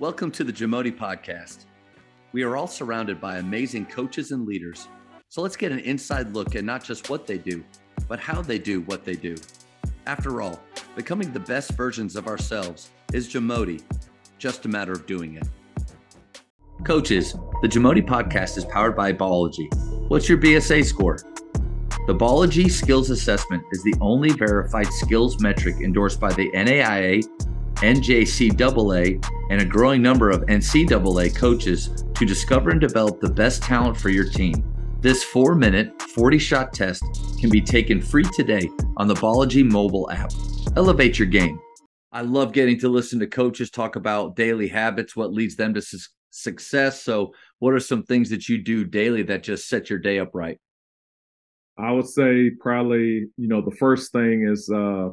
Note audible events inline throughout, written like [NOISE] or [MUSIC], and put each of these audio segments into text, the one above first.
Welcome to the Jamodi Podcast. We are all surrounded by amazing coaches and leaders. So let's get an inside look at not just what they do, but how they do what they do. After all, becoming the best versions of ourselves is Jamodi, just a matter of doing it. Coaches, the Jamodi Podcast is powered by Ballogy. What's your BSA score? The Ballogy Skills Assessment is the only verified skills metric endorsed by the NAIA, NJCAA, and a growing number of NCAA coaches to discover and develop the best talent for your team. This four minute, 40 shot test can be taken free today on the Ballogy mobile app. Elevate your game. I love getting to listen to coaches talk about daily habits, what leads them to su- success. So, what are some things that you do daily that just set your day up right? I would say probably, you know, the first thing is uh,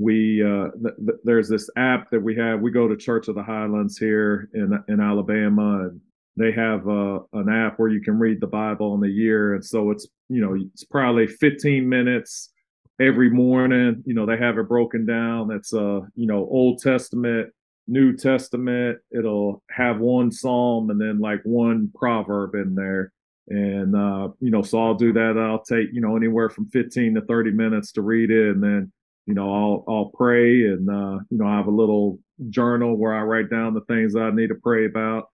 we uh, th- th- there's this app that we have. We go to Church of the Highlands here in in Alabama, and they have uh, an app where you can read the Bible in a year, and so it's you know it's probably 15 minutes every morning. You know they have it broken down. It's uh you know Old Testament, New Testament. It'll have one psalm and then like one proverb in there. And uh, you know, so I'll do that. I'll take you know anywhere from 15 to 30 minutes to read it, and then you know I'll I'll pray, and uh, you know I have a little journal where I write down the things I need to pray about.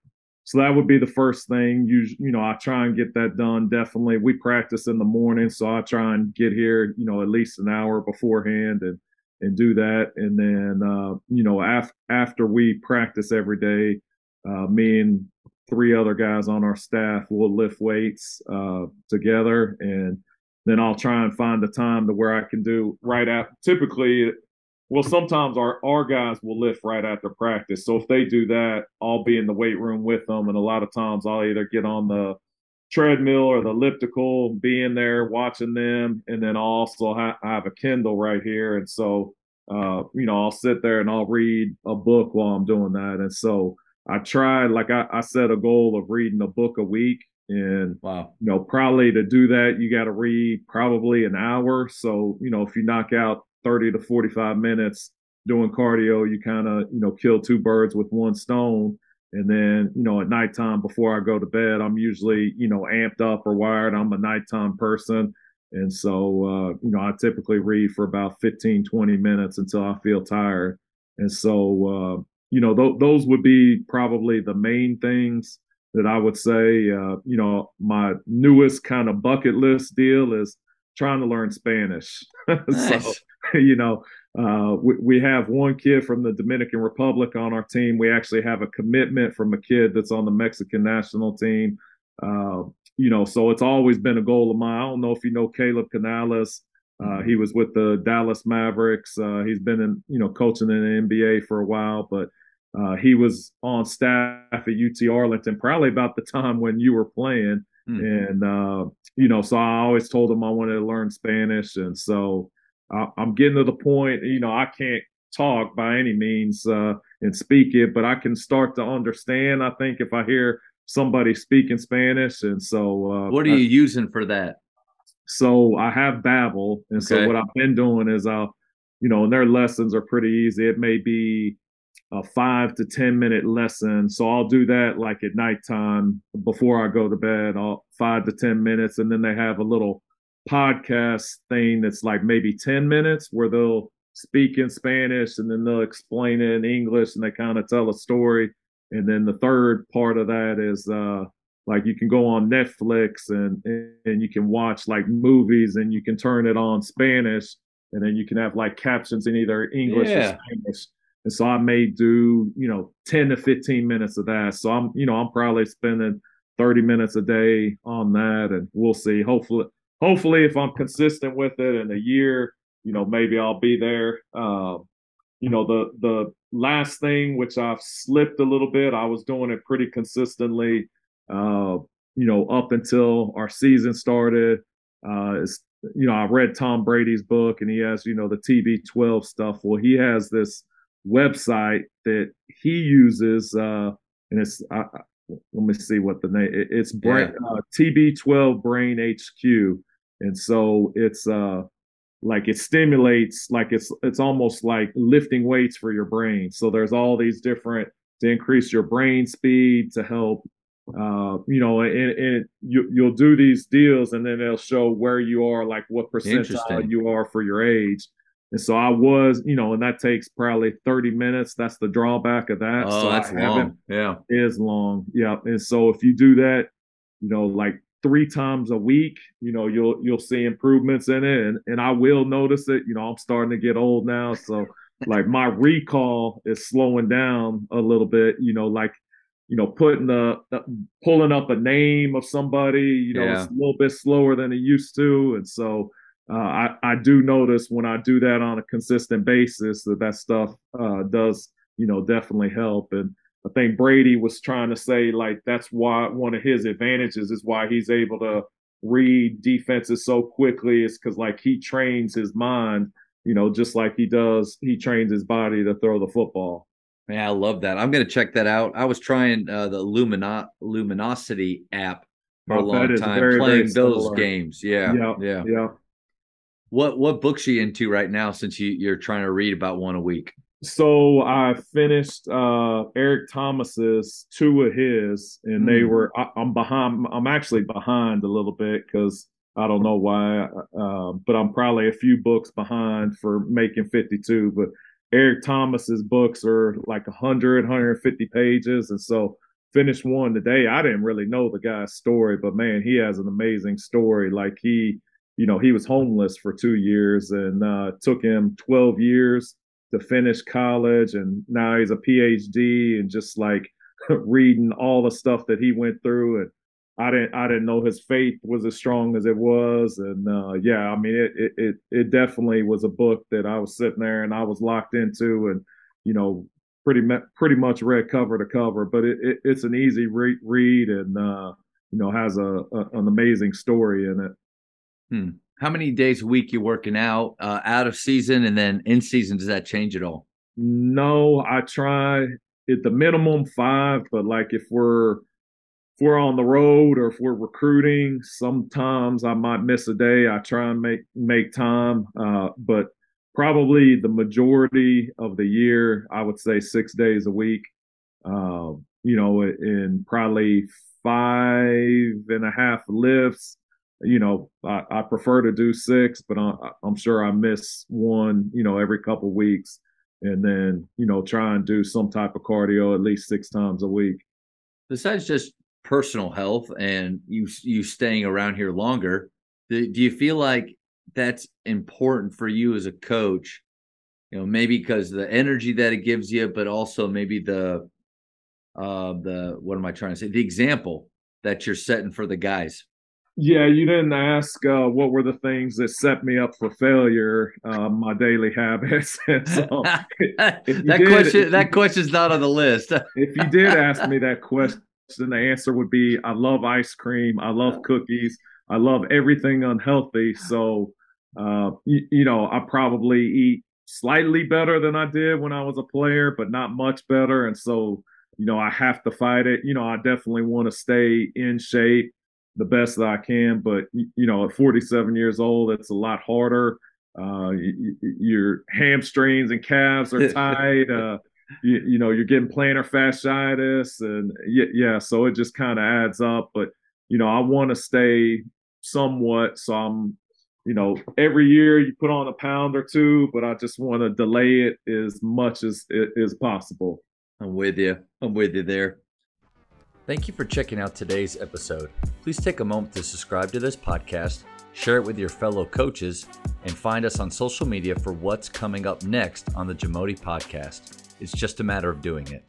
So that would be the first thing. You you know I try and get that done. Definitely, we practice in the morning, so I try and get here you know at least an hour beforehand and and do that. And then uh, you know after after we practice every day, uh, me and three other guys on our staff will lift weights uh, together and then I'll try and find the time to where I can do right after. Typically, well, sometimes our our guys will lift right after practice. So if they do that, I'll be in the weight room with them, and a lot of times I'll either get on the treadmill or the elliptical, be in there watching them, and then I'll also ha- I have a Kindle right here, and so uh, you know I'll sit there and I'll read a book while I'm doing that, and so I tried like I, I set a goal of reading a book a week, and wow, you know, probably to do that, you got to read probably an hour. So, you know, if you knock out 30 to 45 minutes doing cardio, you kind of, you know, kill two birds with one stone. And then, you know, at nighttime before I go to bed, I'm usually, you know, amped up or wired. I'm a nighttime person. And so, uh, you know, I typically read for about 15, 20 minutes until I feel tired. And so, uh, you know, th- those would be probably the main things that I would say, uh, you know, my newest kind of bucket list deal is trying to learn Spanish. [LAUGHS] Nice. so, you know, uh, we, we have one kid from the Dominican Republic on our team. We actually have a commitment from a kid that's on the Mexican national team. Uh, you know, so it's always been a goal of mine. I don't know if you know Caleb Canales. Uh, he was with the Dallas Mavericks. Uh, he's been in, you know, coaching in the NBA for a while, but uh, he was on staff at UT Arlington, probably about the time when you were playing. Mm-hmm. And, uh, you know, so I always told him I wanted to learn Spanish. And so I, am getting to the point, you know, I can't talk by any means uh, and speak it, but I can start to understand, I think, if I hear somebody speaking Spanish. And so, uh, what are you I, using for that? So I have Babbel. And okay. so what I've been doing is I'll, you know, and their lessons are pretty easy. It may be a five to 10 minute lesson. So I'll do that like at nighttime before I go to bed, I'll five to 10 minutes. And then they have a little podcast thing that's like maybe 10 minutes where they'll speak in Spanish and then they'll explain it in English and they kind of tell a story. And then the third part of that is, uh, like you can go on Netflix and and you can watch like movies and you can turn it on Spanish and then you can have like captions in either English yeah. or Spanish and so I may do, you know, 10 to 15 minutes of that. So I'm, you know, I'm probably spending 30 minutes a day on that and we'll see. Hopefully, hopefully if I'm consistent with it in a year, you know, maybe I'll be there. Uh, you know, the the last thing which I've slipped a little bit, I was doing it pretty consistently, uh, you know, up until our season started. Uh, is you know, I read Tom Brady's book and he has, you know, the TB12 stuff. Well, he has this website that he uses, uh, and it's uh, let me see what the name. It, it's brain, yeah. uh, TB12 Brain HQ, and so it's uh like it stimulates like it's it's almost like lifting weights for your brain. So there's all these different to increase your brain speed, to help uh, you know, and, and you, you'll do these deals and then they'll show where you are, like what percentile you are for your age. And so I was, you know, and that takes probably 30 minutes. That's the drawback of that. Oh, so that's long. Yeah. Is long. Yeah. And so if you do that, you know, like three times a week, you know, you'll you'll see improvements in it. And and I will notice it. You know, I'm starting to get old now. So like my recall is slowing down a little bit, you know, like you know, putting the, pulling up a name of somebody, you know, yeah. it's a little bit slower than it used to. And so uh, I, I do notice when I do that on a consistent basis that that stuff uh, does, you know, definitely help. And I think Brady was trying to say like that's why one of his advantages is why he's able to read defenses so quickly is because like he trains his mind, you know, just like he does, he trains his body to throw the football. Yeah, I love that. I'm going to check that out. I was trying uh, the Lumino- Luminosity app for oh, a long time, very, playing very those games. Yeah, yeah, yeah. yeah. What what books are you into right now? Since you you're trying to read about one a week. So I finished uh, Eric Thomas's two of his, and mm. they were. I, am behind. I'm actually behind a little bit because I don't know why, uh, but I'm probably a few books behind for making 52. But Eric Thomas's books are like 100, 150 pages, and so finished one today. I didn't really know the guy's story, but man, he has an amazing story. Like he, you know, he was homeless for two years, and uh, took him 12 years to finish college, and now he's a PhD, and just like [LAUGHS] reading all the stuff that he went through and I didn't I didn't know his faith was as strong as it was, and uh, yeah, I mean it, it it it definitely was a book that I was sitting there and I was locked into, and you know pretty pretty much read cover to cover. But it, it it's an easy re- read and uh, you know has a, a, an amazing story in it. Hmm. How many days a week you working out uh, out of season and then in season? Does that change at all? No, I try at the minimum five, but like if we're we're on the road or if we're recruiting, sometimes I might miss a day. I try and make make time, uh, but probably the majority of the year, I would say six days a week. Uh, you know, in probably five and a half lifts. You know, I, I prefer to do six, but I, I'm sure I miss one. You know, every couple weeks, and then you know try and do some type of cardio at least six times a week. Besides just personal health and you you staying around here longer do, do you feel like that's important for you as a coach? You know maybe because the energy that it gives you but also maybe the uh the what am i trying to say? The example that you're setting for the guys. Yeah you didn't ask uh, what were the things that set me up for failure uh, my daily habits. [LAUGHS] So [LAUGHS] that did, question that question's not on the list. If you did ask me that question then the answer would be I love ice cream. I love cookies. I love everything unhealthy. So, uh, you, you, know, I probably eat slightly better than I did when I was a player, but not much better. And so, you know, I have to fight it. You know, I definitely want to stay in shape the best that I can. But, you know, at 47 years old, it's a lot harder. Uh, your hamstrings and calves are [LAUGHS] tight. Uh, you, you know, you're getting plantar fasciitis, and yeah, yeah so it just kind of adds up. But you know, I want to stay somewhat. So I'm, you know, every year you put on a pound or two, but I just want to delay it as much as as possible. I'm with you. I'm with you there. Thank you for checking out today's episode. Please take a moment to subscribe to this podcast, share it with your fellow coaches, and find us on social media for what's coming up next on the Jamodi podcast. It's just a matter of doing it.